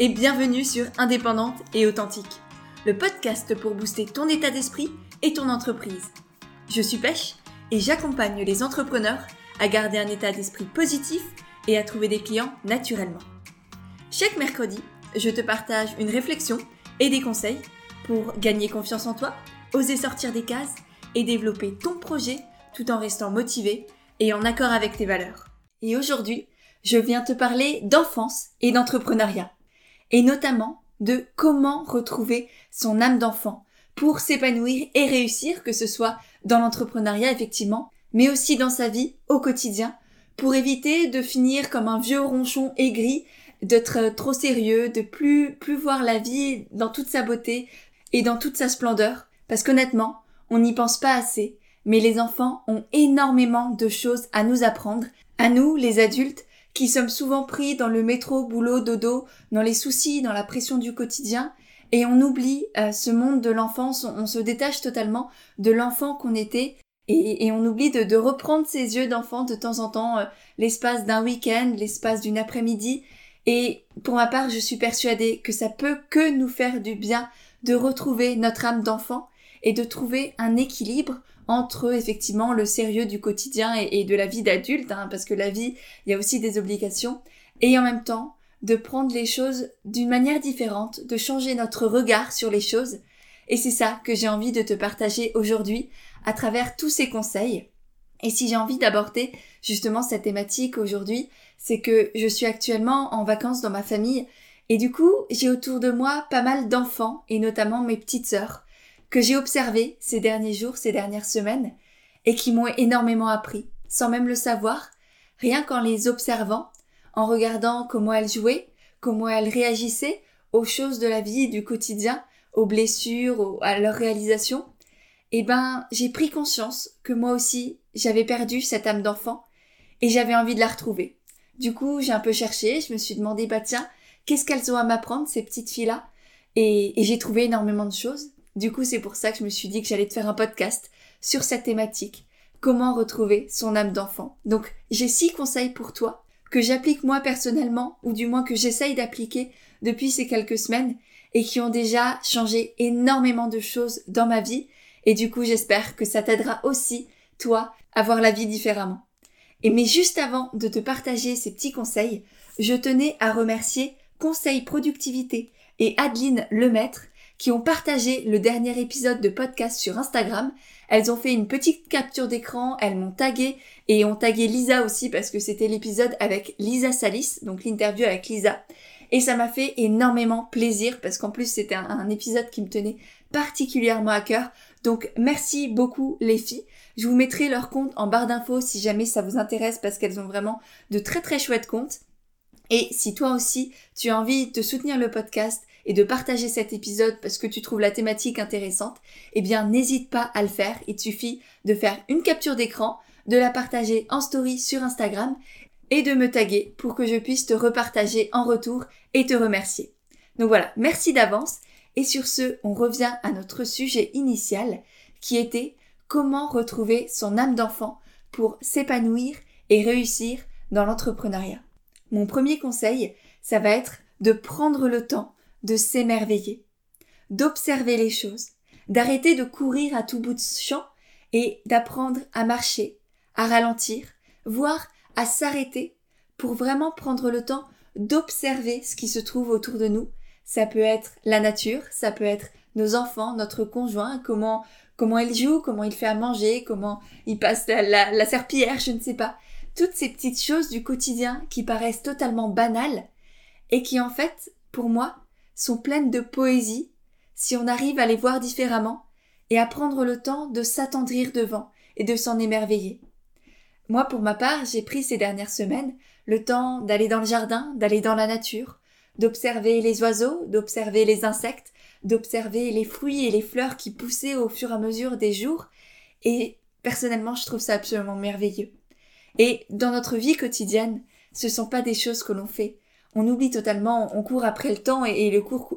et bienvenue sur Indépendante et Authentique, le podcast pour booster ton état d'esprit et ton entreprise. Je suis Pêche et j'accompagne les entrepreneurs à garder un état d'esprit positif et à trouver des clients naturellement. Chaque mercredi, je te partage une réflexion et des conseils pour gagner confiance en toi, oser sortir des cases et développer ton projet tout en restant motivé et en accord avec tes valeurs. Et aujourd'hui, je viens te parler d'enfance et d'entrepreneuriat et notamment de comment retrouver son âme d'enfant pour s'épanouir et réussir, que ce soit dans l'entrepreneuriat effectivement, mais aussi dans sa vie au quotidien, pour éviter de finir comme un vieux ronchon aigri, d'être trop sérieux, de plus plus voir la vie dans toute sa beauté et dans toute sa splendeur, parce qu'honnêtement, on n'y pense pas assez, mais les enfants ont énormément de choses à nous apprendre, à nous, les adultes, qui sommes souvent pris dans le métro, boulot, dodo, dans les soucis, dans la pression du quotidien, et on oublie euh, ce monde de l'enfance, on, se détache totalement de l'enfant qu'on était, et, on oublie de, reprendre ses yeux d'enfant de temps en temps, euh, l'espace d'un week-end, l'espace d'une après-midi, et pour ma part, je suis persuadée que ça peut que nous faire du bien de retrouver notre âme d'enfant et de trouver un équilibre entre effectivement le sérieux du quotidien et, de la vie d'adulte, hein, parce que la vie, il y a aussi des obligations, et en même temps de prendre les choses d'une manière différente, de changer notre regard sur les choses. Et c'est ça que j'ai envie de te partager aujourd'hui à travers tous ces conseils. Et si j'ai envie d'aborder justement cette thématique aujourd'hui, c'est que je suis actuellement en vacances dans ma famille et du coup j'ai autour de moi pas mal d'enfants et notamment mes petites sœurs que j'ai observé ces derniers jours, ces dernières semaines, et qui m'ont énormément appris, sans même le savoir, rien qu'en les observant, en regardant comment elles jouaient, comment elles réagissaient aux choses de la vie, du quotidien, aux blessures, à leurs réalisations, eh ben, j'ai pris conscience que moi aussi, j'avais perdu cette âme d'enfant, et j'avais envie de la retrouver. Du coup, j'ai un peu cherché, je me suis demandé, bah tiens, qu'est-ce qu'elles ont à m'apprendre, ces petites filles-là? Et j'ai trouvé énormément de choses. Du coup, c'est pour ça que je me suis dit que j'allais te faire un podcast sur cette thématique. Comment retrouver son âme d'enfant. Donc, j'ai six conseils pour toi que j'applique moi personnellement, ou du moins que j'essaye d'appliquer depuis ces quelques semaines, et qui ont déjà changé énormément de choses dans ma vie, et du coup j'espère que ça t'aidera aussi, toi, à voir la vie différemment. Et mais juste avant de te partager ces petits conseils, je tenais à remercier Conseil Productivité et Adeline Lemaître qui ont partagé le dernier épisode de podcast sur Instagram. Elles ont fait une petite capture d'écran, elles m'ont tagué et ont tagué Lisa aussi parce que c'était l'épisode avec Lisa Salis, donc l'interview avec Lisa. Et ça m'a fait énormément plaisir parce qu'en plus c'était un, épisode qui me tenait particulièrement à cœur. Donc merci beaucoup les filles. Je vous mettrai leur compte en barre d'infos si jamais ça vous intéresse parce qu'elles ont vraiment de très très chouettes comptes. Et si toi aussi tu as envie de soutenir le podcast, et de partager cet épisode parce que tu trouves la thématique intéressante, eh bien n'hésite pas à le faire. Il suffit de faire une capture d'écran, de la partager en story sur Instagram et de me taguer pour que je puisse te repartager en retour et te remercier. Donc voilà, merci d'avance. Et sur ce, on revient à notre sujet initial qui était comment retrouver son âme d'enfant pour s'épanouir et réussir dans l'entrepreneuriat. Mon premier conseil, ça va être de prendre le temps de s'émerveiller, d'observer les choses, d'arrêter de courir à tout bout de champ et d'apprendre à marcher, à ralentir, voire à s'arrêter pour vraiment prendre le temps d'observer ce qui se trouve autour de nous. Ça peut être la nature, ça peut être nos enfants, notre conjoint, comment comment il joue, comment il fait à manger, comment il passe la, la, serpillière, je ne sais pas. Toutes ces petites choses du quotidien qui paraissent totalement banales et qui en fait, pour moi, sont pleines de poésie si on arrive à les voir différemment et à prendre le temps de s'attendrir devant et de s'en émerveiller. Moi, pour ma part, j'ai pris ces dernières semaines le temps d'aller dans le jardin, d'aller dans la nature, d'observer les oiseaux, d'observer les insectes, d'observer les fruits et les fleurs qui poussaient au fur et à mesure des jours, et personnellement, je trouve ça absolument merveilleux. Et dans notre vie quotidienne, ce sont pas des choses que l'on fait, on oublie totalement, on court après le temps et,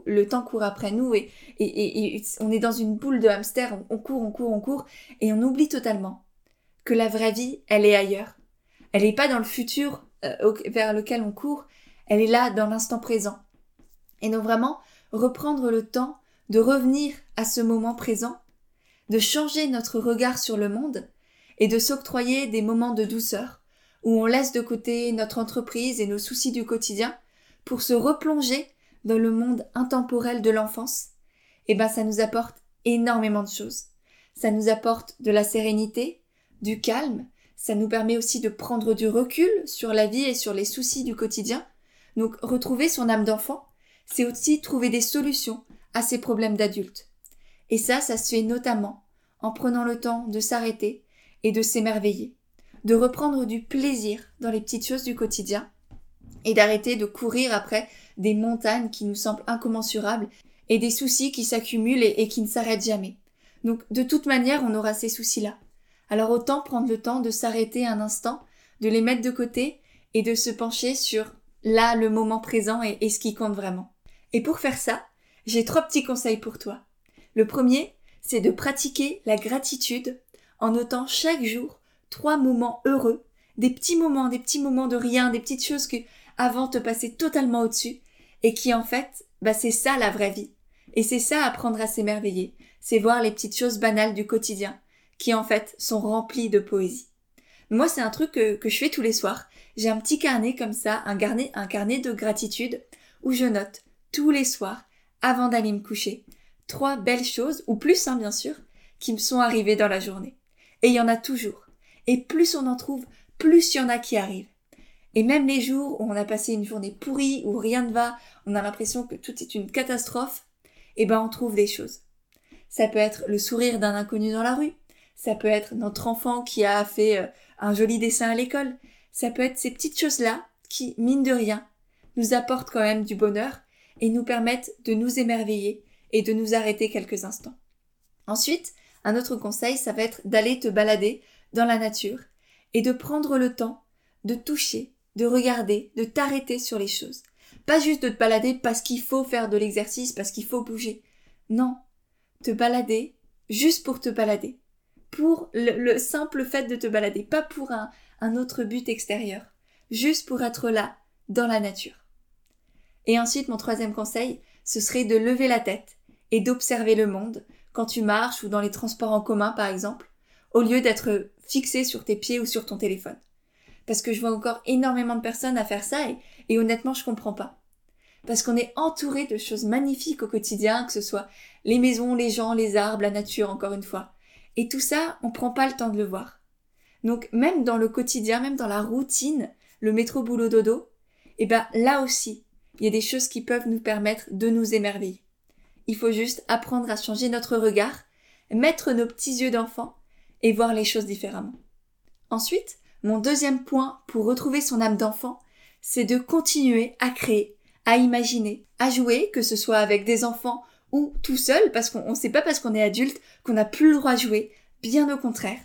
le, temps court après nous et, et, on est dans une boule de hamster, on, court, on court, on court et on oublie totalement que la vraie vie, elle est ailleurs. Elle n'est pas dans le futur euh, vers lequel on court, elle est là dans l'instant présent. Et donc vraiment reprendre le temps de revenir à ce moment présent, de changer notre regard sur le monde et de s'octroyer des moments de douceur où on laisse de côté notre entreprise et nos soucis du quotidien pour se replonger dans le monde intemporel de l'enfance, eh ben ça nous apporte énormément de choses. Ça nous apporte de la sérénité, du calme, ça nous permet aussi de prendre du recul sur la vie et sur les soucis du quotidien. Donc retrouver son âme d'enfant, c'est aussi trouver des solutions à ces problèmes d'adultes. Et ça, ça se fait notamment en prenant le temps de s'arrêter et de s'émerveiller, de reprendre du plaisir dans les petites choses du quotidien et d'arrêter de courir après des montagnes qui nous semblent incommensurables et des soucis qui s'accumulent et, qui ne s'arrêtent jamais. Donc de toute manière, on aura ces soucis-là. Alors autant prendre le temps de s'arrêter un instant, de les mettre de côté et de se pencher sur là le moment présent et, et ce qui compte vraiment. Et pour faire ça, j'ai trois petits conseils pour toi. Le premier, c'est de pratiquer la gratitude en notant chaque jour trois moments heureux, des petits moments, des petits moments de rien, des petites choses que avant te passaient totalement au-dessus et qui en fait, bah c'est ça la vraie vie. Et c'est ça apprendre à s'émerveiller. C'est voir les petites choses banales du quotidien qui en fait sont remplies de poésie. Moi, c'est un truc que, que je fais tous les soirs. J'ai un petit carnet comme ça, un carnet, un carnet de gratitude où je note tous les soirs, avant d'aller me coucher, trois belles choses, ou plus hein, bien sûr, qui me sont arrivées dans la journée. Et il y en a toujours. Et plus on en trouve, plus il y en a qui arrivent. Et même les jours où on a passé une journée pourrie, où rien ne va, on a l'impression que tout est une catastrophe, eh ben on trouve des choses. Ça peut être le sourire d'un inconnu dans la rue, ça peut être notre enfant qui a fait euh, un joli dessin à l'école, ça peut être ces petites choses-là qui, mine de rien, nous apportent quand même du bonheur et nous permettent de nous émerveiller et de nous arrêter quelques instants. Ensuite, un autre conseil, ça va être d'aller te balader dans la nature et de prendre le temps de toucher, de regarder, de t'arrêter sur les choses. Pas juste de te balader parce qu'il faut faire de l'exercice, parce qu'il faut bouger. Non, te balader juste pour te balader. Pour le, simple fait de te balader, pas pour un, autre but extérieur. Juste pour être là, dans la nature. Et ensuite, mon troisième conseil, ce serait de lever la tête et d'observer le monde quand tu marches ou dans les transports en commun par exemple, au lieu d'être fixé sur tes pieds ou sur ton téléphone. Parce que je vois encore énormément de personnes à faire ça et, honnêtement je comprends pas. Parce qu'on est entouré de choses magnifiques au quotidien, que ce soit les maisons, les gens, les arbres, la nature encore une fois. Et tout ça, on prend pas le temps de le voir. Donc même dans le quotidien, même dans la routine, le métro boulot dodo, eh ben là aussi, il y a des choses qui peuvent nous permettre de nous émerveiller. Il faut juste apprendre à changer notre regard, mettre nos petits yeux d'enfant et voir les choses différemment. Ensuite, mon deuxième point pour retrouver son âme d'enfant, c'est de continuer à créer, à imaginer, à jouer, que ce soit avec des enfants ou tout seul, parce qu'on ne sait pas parce qu'on est adulte qu'on n'a plus le droit de jouer, bien au contraire.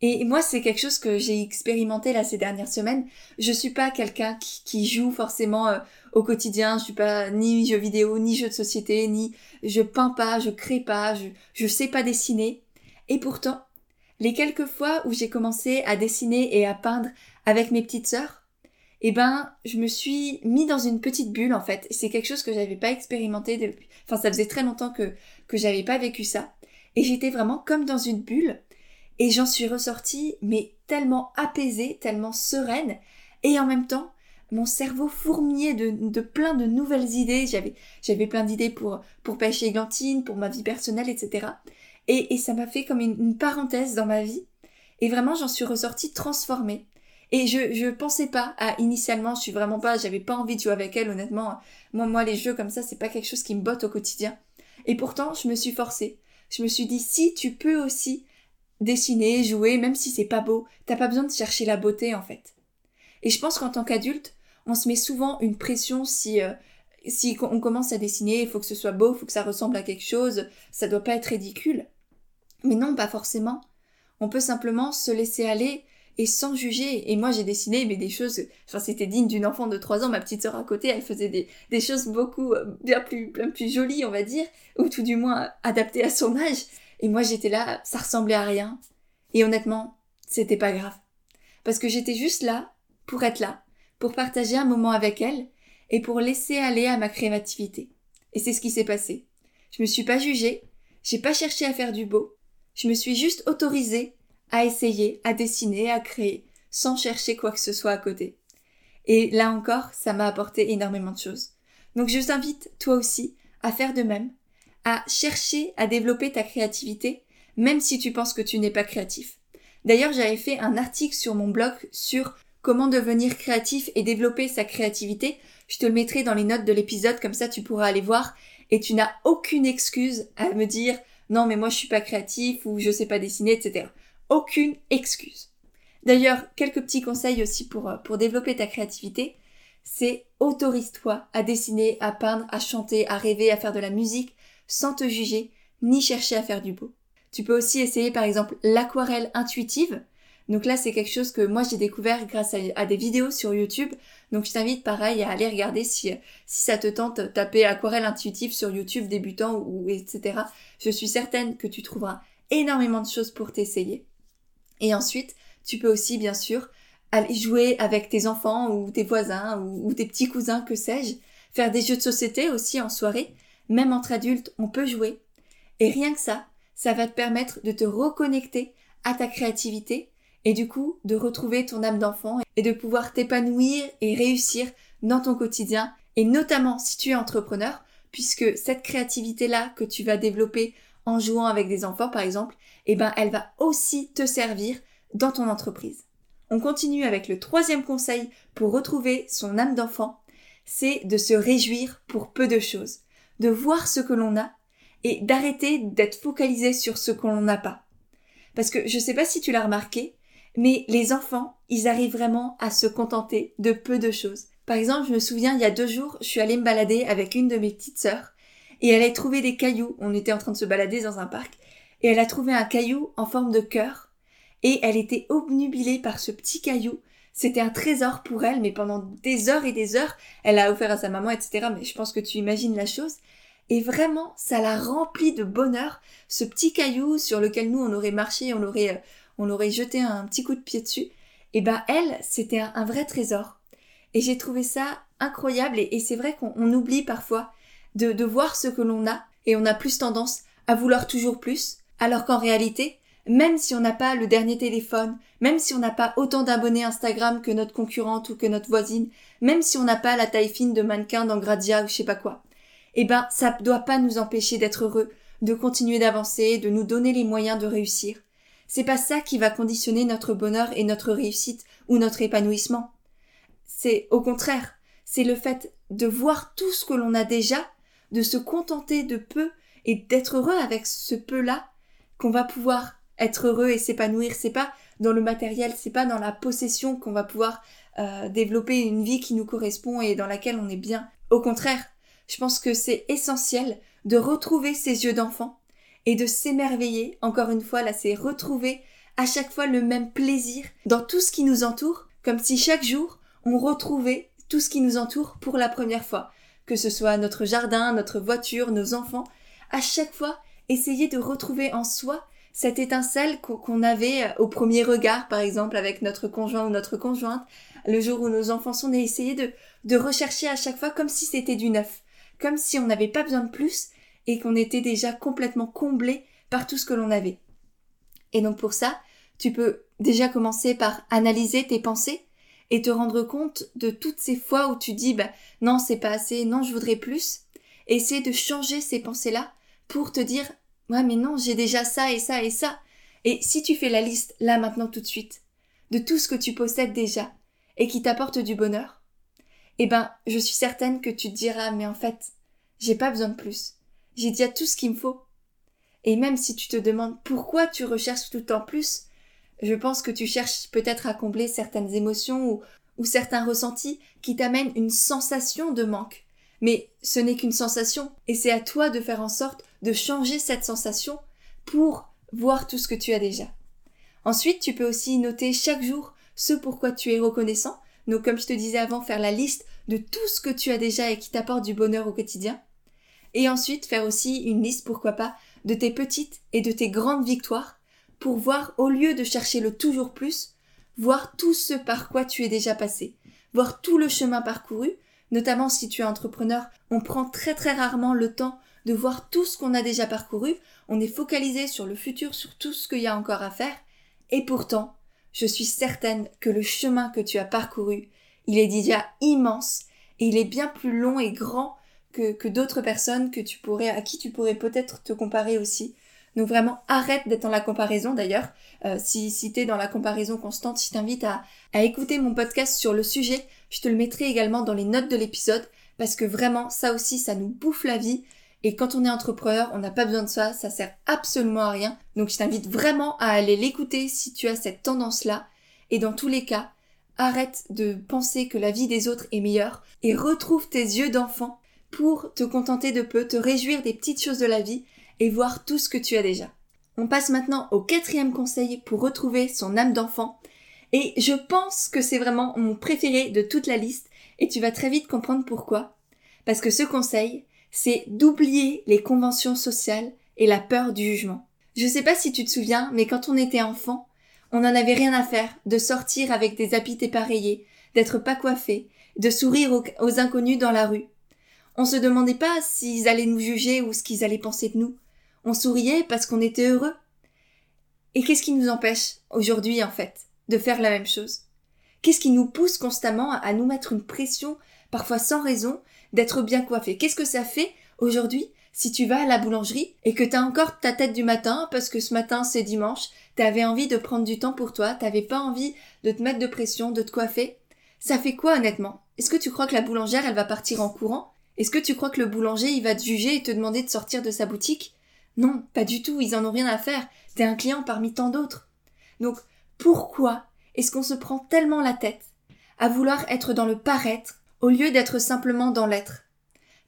Et moi, c'est quelque chose que j'ai expérimenté là ces dernières semaines. Je suis pas quelqu'un qui, joue forcément euh, au quotidien. Je suis pas ni jeu vidéo, ni jeu de société, ni je peins pas, je crée pas, je, je sais pas dessiner. Et pourtant, les quelques fois où j'ai commencé à dessiner et à peindre avec mes petites sœurs, eh ben, je me suis mis dans une petite bulle en fait. C'est quelque chose que j'avais pas expérimenté depuis. Enfin, ça faisait très longtemps que que j'avais pas vécu ça. Et j'étais vraiment comme dans une bulle. Et j'en suis ressortie, mais tellement apaisée, tellement sereine, et en même temps, mon cerveau fourmillait de, plein de nouvelles idées. J'avais, plein d'idées pour, pour pêcher Glantine, pour ma vie personnelle, etc. Et, et ça m'a fait comme une, parenthèse dans ma vie. Et vraiment, j'en suis ressortie transformée. Et je, je pensais pas à, initialement, je suis vraiment pas, j'avais pas envie de jouer avec elle, honnêtement. Moi, moi, les jeux comme ça, c'est pas quelque chose qui me botte au quotidien. Et pourtant, je me suis forcée. Je me suis dit, si tu peux aussi dessiner, jouer, même si c'est pas beau, t'as pas besoin de chercher la beauté en fait. Et je pense qu'en tant qu'adulte, on se met souvent une pression si euh, si on commence à dessiner, il faut que ce soit beau, il faut que ça ressemble à quelque chose, ça doit pas être ridicule. Mais non, pas forcément. On peut simplement se laisser aller et sans juger. Et moi, j'ai dessiné, mais des choses, enfin, c'était digne d'une enfant de 3 ans. Ma petite sœur à côté, elle faisait des, des choses beaucoup, euh, bien plus, bien plus jolies, on va dire, ou tout du moins adaptées à son âge. Et moi, j'étais là, ça ressemblait à rien. Et honnêtement, c'était pas grave. Parce que j'étais juste là, pour être là, pour partager un moment avec elle, et pour laisser aller à ma créativité. Et c'est ce qui s'est passé. Je me suis pas jugée, j'ai pas cherché à faire du beau, je me suis juste autorisée à essayer, à dessiner, à créer, sans chercher quoi que ce soit à côté. Et là encore, ça m'a apporté énormément de choses. Donc je t'invite, toi aussi, à faire de même, à chercher à développer ta créativité, même si tu penses que tu n'es pas créatif. D'ailleurs, j'avais fait un article sur mon blog sur comment devenir créatif et développer sa créativité. Je te le mettrai dans les notes de l'épisode, comme ça tu pourras aller voir et tu n'as aucune excuse à me dire non mais moi je suis pas créatif ou je sais pas dessiner, etc. Aucune excuse. D'ailleurs, quelques petits conseils aussi pour, euh, pour développer ta créativité, c'est autorise-toi à dessiner, à peindre, à chanter, à rêver, à faire de la musique, sans te juger, ni chercher à faire du beau. Tu peux aussi essayer par exemple l'aquarelle intuitive. Donc là, c'est quelque chose que moi j'ai découvert grâce à, des vidéos sur YouTube. Donc je t'invite pareil à aller regarder si, si ça te tente, taper aquarelle intuitive sur YouTube débutant ou etc. Je suis certaine que tu trouveras énormément de choses pour t'essayer. Et ensuite, tu peux aussi bien sûr aller jouer avec tes enfants ou tes voisins ou, ou tes petits cousins, que sais-je. Faire des jeux de société aussi en soirée. Même entre adultes, on peut jouer. Et rien que ça, ça va te permettre de te reconnecter à ta créativité et du coup de retrouver ton âme d'enfant et de pouvoir t'épanouir et réussir dans ton quotidien et notamment si tu es entrepreneur puisque cette créativité là que tu vas développer en jouant avec des enfants par exemple, eh ben elle va aussi te servir dans ton entreprise. On continue avec le troisième conseil pour retrouver son âme d'enfant, c'est de se réjouir pour peu de choses, de voir ce que l'on a et d'arrêter d'être focalisé sur ce qu'on n'a pas. Parce que je sais pas si tu l'as remarqué, mais les enfants, ils arrivent vraiment à se contenter de peu de choses. Par exemple, je me souviens, il y a deux jours, je suis allée me balader avec une de mes petites sœurs, et elle a trouvé des cailloux. On était en train de se balader dans un parc, et elle a trouvé un caillou en forme de cœur, et elle était obnubilée par ce petit caillou. C'était un trésor pour elle, mais pendant des heures et des heures, elle a offert à sa maman, etc. Mais je pense que tu imagines la chose. Et vraiment, ça l'a rempli de bonheur, ce petit caillou sur lequel nous on aurait marché, on aurait, euh, on aurait jeté un petit coup de pied dessus. Et ben elle, c'était un, vrai trésor. Et j'ai trouvé ça incroyable et, c'est vrai qu'on oublie parfois de, voir ce que l'on a et on a plus tendance à vouloir toujours plus, alors qu'en réalité, même si on n'a pas le dernier téléphone, même si on n'a pas autant d'abonnés Instagram que notre concurrente ou que notre voisine, même si on n'a pas la taille fine de mannequin dans Gradia ou je sais pas quoi, eh ben, ça doit pas nous empêcher d'être heureux, de continuer d'avancer, de nous donner les moyens de réussir. C'est pas ça qui va conditionner notre bonheur et notre réussite ou notre épanouissement. C'est au contraire, c'est le fait de voir tout ce que l'on a déjà, de se contenter de peu et d'être heureux avec ce peu-là qu'on va pouvoir être heureux et s'épanouir. C'est pas dans le matériel, c'est pas dans la possession qu'on va pouvoir euh, développer une vie qui nous correspond et dans laquelle on est bien. Au contraire, je pense que c'est essentiel de retrouver ses yeux d'enfant et de s'émerveiller. Encore une fois, là, c'est retrouver à chaque fois le même plaisir dans tout ce qui nous entoure, comme si chaque jour on retrouvait tout ce qui nous entoure pour la première fois. Que ce soit notre jardin, notre voiture, nos enfants, à chaque fois, essayer de retrouver en soi cette étincelle qu'on avait au premier regard, par exemple, avec notre conjoint ou notre conjointe, le jour où nos enfants sont nés, essayer de, de rechercher à chaque fois comme si c'était du neuf comme si on n'avait pas besoin de plus et qu'on était déjà complètement comblé par tout ce que l'on avait. Et donc pour ça, tu peux déjà commencer par analyser tes pensées et te rendre compte de toutes ces fois où tu dis bah non c'est pas assez, non je voudrais plus. Et essayer de changer ces pensées-là pour te dire ouais mais non j'ai déjà ça et ça et ça. Et si tu fais la liste là maintenant tout de suite de tout ce que tu possèdes déjà et qui t'apporte du bonheur, eh ben, je suis certaine que tu te diras, mais en fait, j'ai pas besoin de plus. J'ai déjà tout ce qu'il me faut. Et même si tu te demandes pourquoi tu recherches tout en plus, je pense que tu cherches peut-être à combler certaines émotions ou, certains ressentis qui t'amènent une sensation de manque. Mais ce n'est qu'une sensation, et c'est à toi de faire en sorte de changer cette sensation pour voir tout ce que tu as déjà. Ensuite, tu peux aussi noter chaque jour ce pourquoi tu es reconnaissant donc comme je te disais avant, faire la liste de tout ce que tu as déjà et qui t'apporte du bonheur au quotidien. Et ensuite faire aussi une liste, pourquoi pas, de tes petites et de tes grandes victoires pour voir, au lieu de chercher le toujours plus, voir tout ce par quoi tu es déjà passé, voir tout le chemin parcouru, Notamment si tu es entrepreneur, on prend très très rarement le temps de voir tout ce qu'on a déjà parcouru, on est focalisé sur le futur, sur tout ce qu'il y a encore à faire, et pourtant, je suis certaine que le chemin que tu as parcouru, il est déjà immense, et il est bien plus long et grand que, que d'autres personnes que tu pourrais, à qui tu pourrais peut-être te comparer aussi. Donc vraiment, arrête d'être dans la comparaison d'ailleurs. Euh, si si tu es dans la comparaison constante, je t'invite à, à écouter mon podcast sur le sujet. Je te le mettrai également dans les notes de l'épisode parce que vraiment, ça aussi, ça nous bouffe la vie. Et quand on est entrepreneur, on n'a pas besoin de ça, ça sert absolument à rien. Donc je t'invite vraiment à aller l'écouter si tu as cette tendance-là. Et dans tous les cas, arrête de penser que la vie des autres est meilleure et retrouve tes yeux d'enfant pour te contenter de peu, te réjouir des petites choses de la vie et voir tout ce que tu as déjà. On passe maintenant au quatrième conseil pour retrouver son âme d'enfant. Et je pense que c'est vraiment mon préféré de toute la liste et tu vas très vite comprendre pourquoi. Parce que ce conseil, c'est d'oublier les conventions sociales et la peur du jugement. Je sais pas si tu te souviens, mais quand on était enfant, on n'en avait rien à faire de sortir avec des habits dépareillés, d'être pas coiffé, de sourire aux, aux inconnus dans la rue. On se demandait pas s'ils allaient nous juger ou ce qu'ils allaient penser de nous. On souriait parce qu'on était heureux. Et qu'est-ce qui nous empêche aujourd'hui, en fait, de faire la même chose? Qu'est-ce qui nous pousse constamment à nous mettre une pression, parfois sans raison, d'être bien coiffé Qu'est-ce que ça fait aujourd'hui si tu vas à la boulangerie et que t'as encore ta tête du matin parce que ce matin c'est dimanche, t'avais envie de prendre du temps pour toi, t'avais pas envie de te mettre de pression, de te coiffer? Ça fait quoi honnêtement? Est-ce que tu crois que la boulangère elle va partir en courant? Est-ce que tu crois que le boulanger il va te juger et te demander de sortir de sa boutique? Non, pas du tout, ils en ont rien à faire. T'es un client parmi tant d'autres. Donc, pourquoi est-ce qu'on se prend tellement la tête à vouloir être dans le paraître au lieu d'être simplement dans l'être?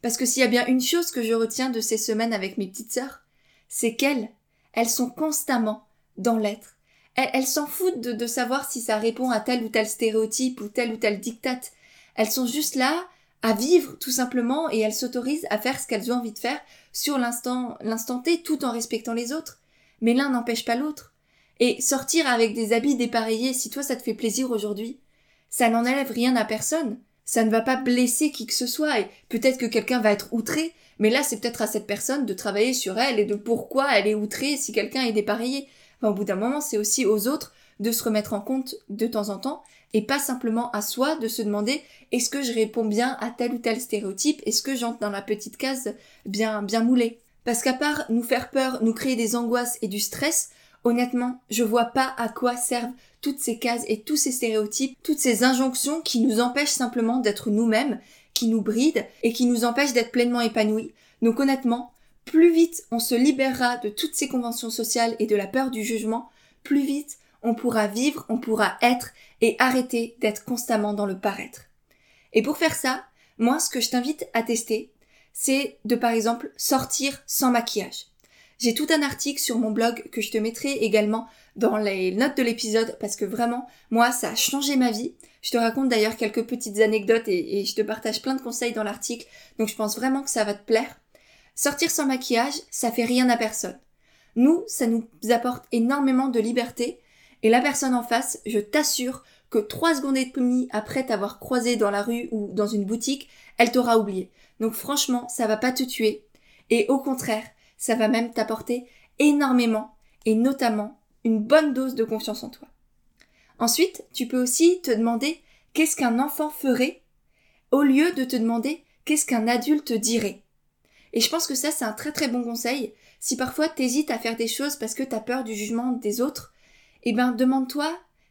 Parce que s'il y a bien une chose que je retiens de ces semaines avec mes petites sœurs, c'est qu'elles, elles sont constamment dans l'être. Elles, s'en foutent de, de savoir si ça répond à tel ou tel stéréotype ou tel ou tel diktat. Elles sont juste là à vivre tout simplement et elles s'autorisent à faire ce qu'elles ont envie de faire sur l'instant, l'instant T tout en respectant les autres. Mais l'un n'empêche pas l'autre. Et sortir avec des habits dépareillés, si toi ça te fait plaisir aujourd'hui, ça n'enlève rien à personne. Ça ne va pas blesser qui que ce soit et peut-être que quelqu'un va être outré, mais là c'est peut-être à cette personne de travailler sur elle et de pourquoi elle est outrée si quelqu'un est dépareillé. Enfin, au bout d'un moment, c'est aussi aux autres de se remettre en compte de temps en temps et pas simplement à soi de se demander est-ce que je réponds bien à tel ou tel stéréotype, est-ce que j'entre dans la petite case bien bien moulée? Parce qu'à part nous faire peur, nous créer des angoisses et du stress, honnêtement, je vois pas à quoi servent toutes ces cases et tous ces stéréotypes, toutes ces injonctions qui nous empêchent simplement d'être nous-mêmes, qui nous brident et qui nous empêchent d'être pleinement épanouis. Donc honnêtement, plus vite on se libérera de toutes ces conventions sociales et de la peur du jugement, plus vite on pourra vivre, on pourra être et arrêter d'être constamment dans le paraître. Et pour faire ça, moi, ce que je t'invite à tester, c'est de par exemple sortir sans maquillage. J'ai tout un article sur mon blog que je te mettrai également dans les notes de l'épisode parce que vraiment, moi, ça a changé ma vie. Je te raconte d'ailleurs quelques petites anecdotes et, je te partage plein de conseils dans l'article, donc je pense vraiment que ça va te plaire. Sortir sans maquillage, ça fait rien à personne. Nous, ça nous apporte énormément de liberté et la personne en face, je t'assure que trois secondes et demie après t'avoir croisé dans la rue ou dans une boutique, elle t'aura oublié. Donc franchement, ça va pas te tuer. Et au contraire, ça va même t'apporter énormément et notamment une bonne dose de confiance en toi. Ensuite, tu peux aussi te demander qu'est-ce qu'un enfant ferait au lieu de te demander qu'est-ce qu'un adulte dirait. Et je pense que ça, c'est un très très bon conseil. Si parfois t'hésites à faire des choses parce que t'as peur du jugement des autres, eh ben demande-toi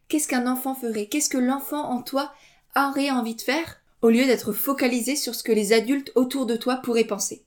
qu'est-ce qu'un enfant ferait, qu'est-ce que l'enfant en toi aurait envie de faire, au lieu d'être focalisé sur ce que les adultes autour de toi pourraient penser.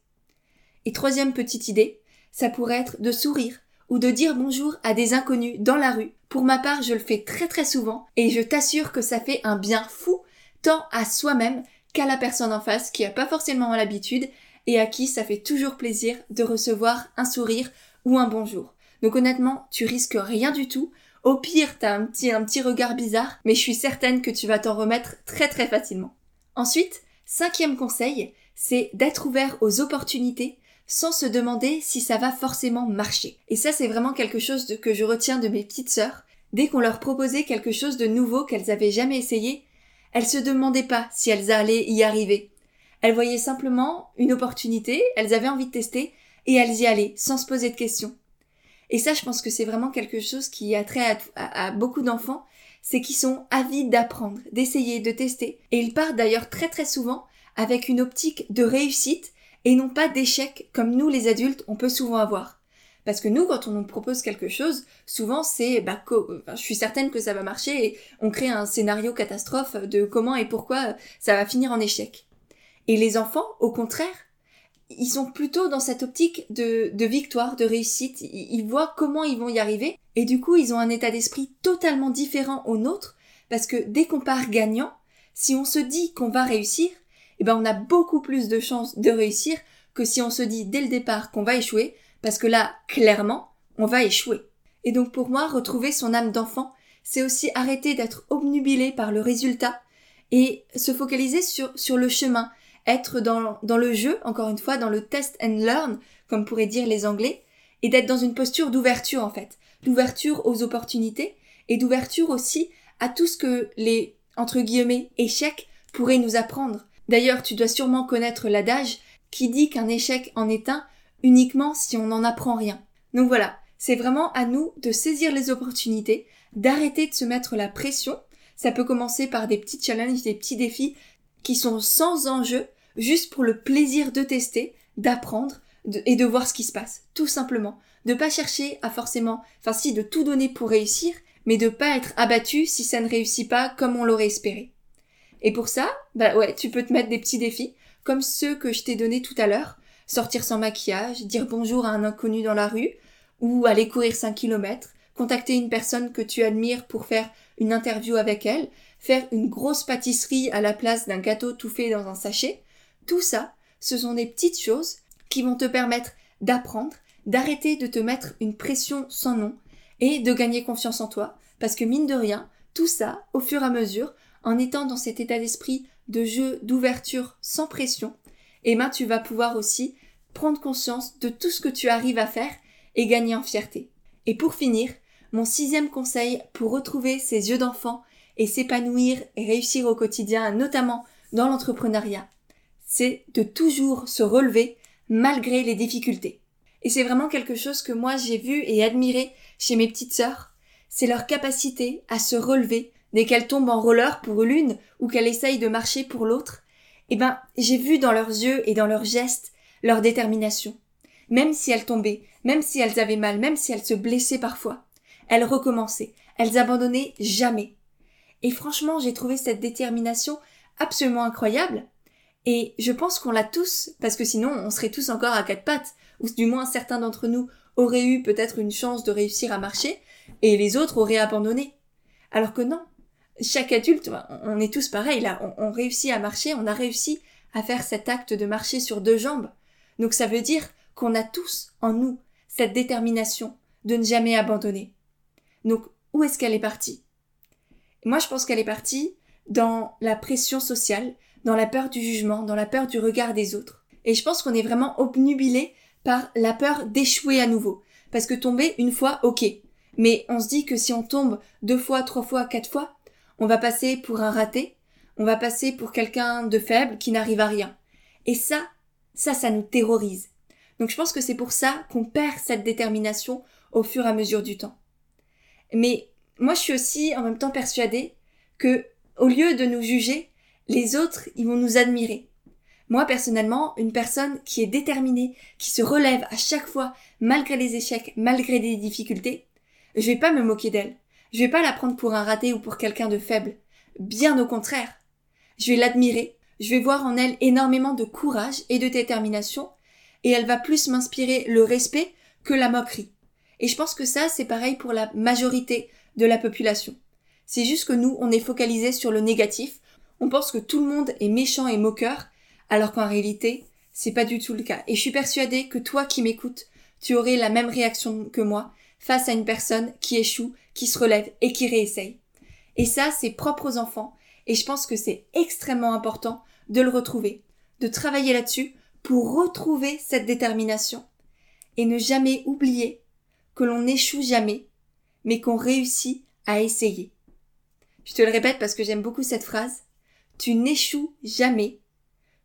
Et troisième petite idée, ça pourrait être de sourire ou de dire bonjour à des inconnus dans la rue. Pour ma part, je le fais très très souvent et je t'assure que ça fait un bien fou tant à soi-même qu'à la personne en face qui a pas forcément l'habitude et à qui ça fait toujours plaisir de recevoir un sourire ou un bonjour. Donc honnêtement, tu risques rien du tout. Au pire, t'as un petit, un petit regard bizarre, mais je suis certaine que tu vas t'en remettre très très facilement. Ensuite, cinquième conseil, c'est d'être ouvert aux opportunités sans se demander si ça va forcément marcher. Et ça, c'est vraiment quelque chose que je retiens de mes petites sœurs. Dès qu'on leur proposait quelque chose de nouveau qu'elles avaient jamais essayé, elles se demandaient pas si elles allaient y arriver. Elles voyaient simplement une opportunité, elles avaient envie de tester, et elles y allaient, sans se poser de questions. Et ça, je pense que c'est vraiment quelque chose qui a trait à, beaucoup d'enfants, c'est qu'ils sont avides d'apprendre, d'essayer, de tester. Et ils partent d'ailleurs très très souvent avec une optique de réussite et non pas d'échec comme nous les adultes on peut souvent avoir. Parce que nous, quand on nous propose quelque chose, souvent c'est, bah, je suis certaine que ça va marcher et on crée un scénario catastrophe de comment et pourquoi ça va finir en échec. Et les enfants, au contraire, ils sont plutôt dans cette optique de, victoire, de réussite. Ils, voient comment ils vont y arriver. Et du coup, ils ont un état d'esprit totalement différent au nôtre. Parce que dès qu'on part gagnant, si on se dit qu'on va réussir, eh ben, on a beaucoup plus de chances de réussir que si on se dit dès le départ qu'on va échouer. Parce que là, clairement, on va échouer. Et donc pour moi, retrouver son âme d'enfant, c'est aussi arrêter d'être obnubilé par le résultat et se focaliser sur, sur le chemin, être dans, dans le jeu, encore une fois, dans le test and learn, comme pourraient dire les Anglais, et d'être dans une posture d'ouverture en fait, d'ouverture aux opportunités et d'ouverture aussi à tout ce que les entre guillemets échecs pourraient nous apprendre. D'ailleurs, tu dois sûrement connaître l'adage qui dit qu'un échec en est un uniquement si on n'en apprend rien. Donc voilà, c'est vraiment à nous de saisir les opportunités, d'arrêter de se mettre la pression. Ça peut commencer par des petits challenges, des petits défis qui sont sans enjeu, juste pour le plaisir de tester, d'apprendre et de voir ce qui se passe, tout simplement. De pas chercher à forcément, enfin si, de tout donner pour réussir, mais de pas être abattu si ça ne réussit pas comme on l'aurait espéré. Et pour ça, bah ouais, tu peux te mettre des petits défis, comme ceux que je t'ai donnés tout à l'heure. Sortir sans maquillage, dire bonjour à un inconnu dans la rue, ou aller courir 5 km, contacter une personne que tu admires pour faire une interview avec elle, faire une grosse pâtisserie à la place d'un gâteau tout fait dans un sachet, tout ça, ce sont des petites choses qui vont te permettre d'apprendre, d'arrêter de te mettre une pression sans nom et de gagner confiance en toi. Parce que mine de rien, tout ça, au fur et à mesure, en étant dans cet état d'esprit de jeu, d'ouverture, sans pression, eh ben tu vas pouvoir aussi prendre conscience de tout ce que tu arrives à faire et gagner en fierté. Et pour finir, mon sixième conseil pour retrouver ces yeux d'enfant et s'épanouir et réussir au quotidien, notamment dans l'entrepreneuriat, c'est de toujours se relever malgré les difficultés. Et c'est vraiment quelque chose que moi j'ai vu et admiré chez mes petites sœurs. C'est leur capacité à se relever dès qu'elles tombent en roller pour l'une ou qu'elles essayent de marcher pour l'autre. Eh ben, j'ai vu dans leurs yeux et dans leurs gestes leur détermination. Même si elles tombaient, même si elles avaient mal, même si elles se blessaient parfois, elles recommençaient, elles abandonnaient jamais. Et franchement, j'ai trouvé cette détermination absolument incroyable. Et je pense qu'on l'a tous, parce que sinon on serait tous encore à quatre pattes, ou du moins certains d'entre nous auraient eu peut-être une chance de réussir à marcher, et les autres auraient abandonné. Alors que non, chaque adulte, on est tous pareils là, on, réussit à marcher, on a réussi à faire cet acte de marcher sur deux jambes. Donc ça veut dire qu'on a tous en nous cette détermination de ne jamais abandonner. Donc où est-ce qu'elle est partie? Moi je pense qu'elle est partie dans la pression sociale, dans la peur du jugement, dans la peur du regard des autres. Et je pense qu'on est vraiment obnubilé par la peur d'échouer à nouveau. Parce que tomber une fois, ok. Mais on se dit que si on tombe deux fois, trois fois, quatre fois, on va passer pour un raté, on va passer pour quelqu'un de faible qui n'arrive à rien. Et ça, ça, ça nous terrorise. Donc je pense que c'est pour ça qu'on perd cette détermination au fur et à mesure du temps. Mais moi je suis aussi en même temps persuadée que au lieu de nous juger, les autres, ils vont nous admirer. Moi, personnellement, une personne qui est déterminée, qui se relève à chaque fois, malgré les échecs, malgré des difficultés, je vais pas me moquer d'elle. Je vais pas la prendre pour un raté ou pour quelqu'un de faible. Bien au contraire. Je vais l'admirer. Je vais voir en elle énormément de courage et de détermination. Et elle va plus m'inspirer le respect que la moquerie. Et je pense que ça, c'est pareil pour la majorité de la population. C'est juste que nous, on est focalisé sur le négatif, on pense que tout le monde est méchant et moqueur, alors qu'en réalité, c'est pas du tout le cas. Et je suis persuadée que toi qui m'écoutes, tu aurais la même réaction que moi face à une personne qui échoue, qui se relève et qui réessaye. Et ça, c'est propre aux enfants, et je pense que c'est extrêmement important de le retrouver, de travailler là-dessus pour retrouver cette détermination et ne jamais oublier que l'on n'échoue jamais, mais qu'on réussit à essayer. Je te le répète parce que j'aime beaucoup cette phrase tu n'échoues jamais,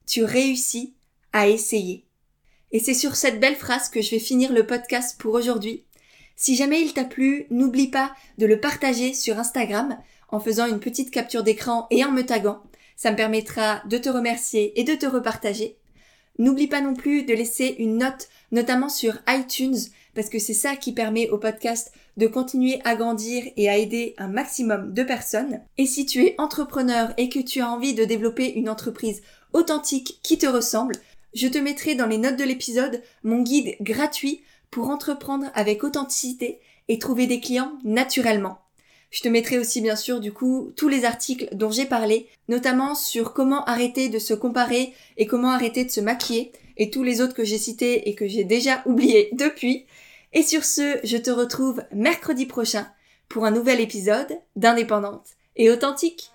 tu réussis à essayer. Et c'est sur cette belle phrase que je vais finir le podcast pour aujourd'hui. Si jamais il t'a plu, n'oublie pas de le partager sur Instagram en faisant une petite capture d'écran et en me taguant. Ça me permettra de te remercier et de te repartager. N'oublie pas non plus de laisser une note, notamment sur iTunes, parce que c'est ça qui permet au podcast de continuer à grandir et à aider un maximum de personnes. Et si tu es entrepreneur et que tu as envie de développer une entreprise authentique qui te ressemble, je te mettrai dans les notes de l'épisode mon guide gratuit pour entreprendre avec authenticité et trouver des clients naturellement. Je te mettrai aussi bien sûr du coup tous les articles dont j'ai parlé, notamment sur comment arrêter de se comparer et comment arrêter de se maquiller et tous les autres que j'ai cités et que j'ai déjà oubliés depuis. Et sur ce, je te retrouve mercredi prochain pour un nouvel épisode d'Indépendante et authentique.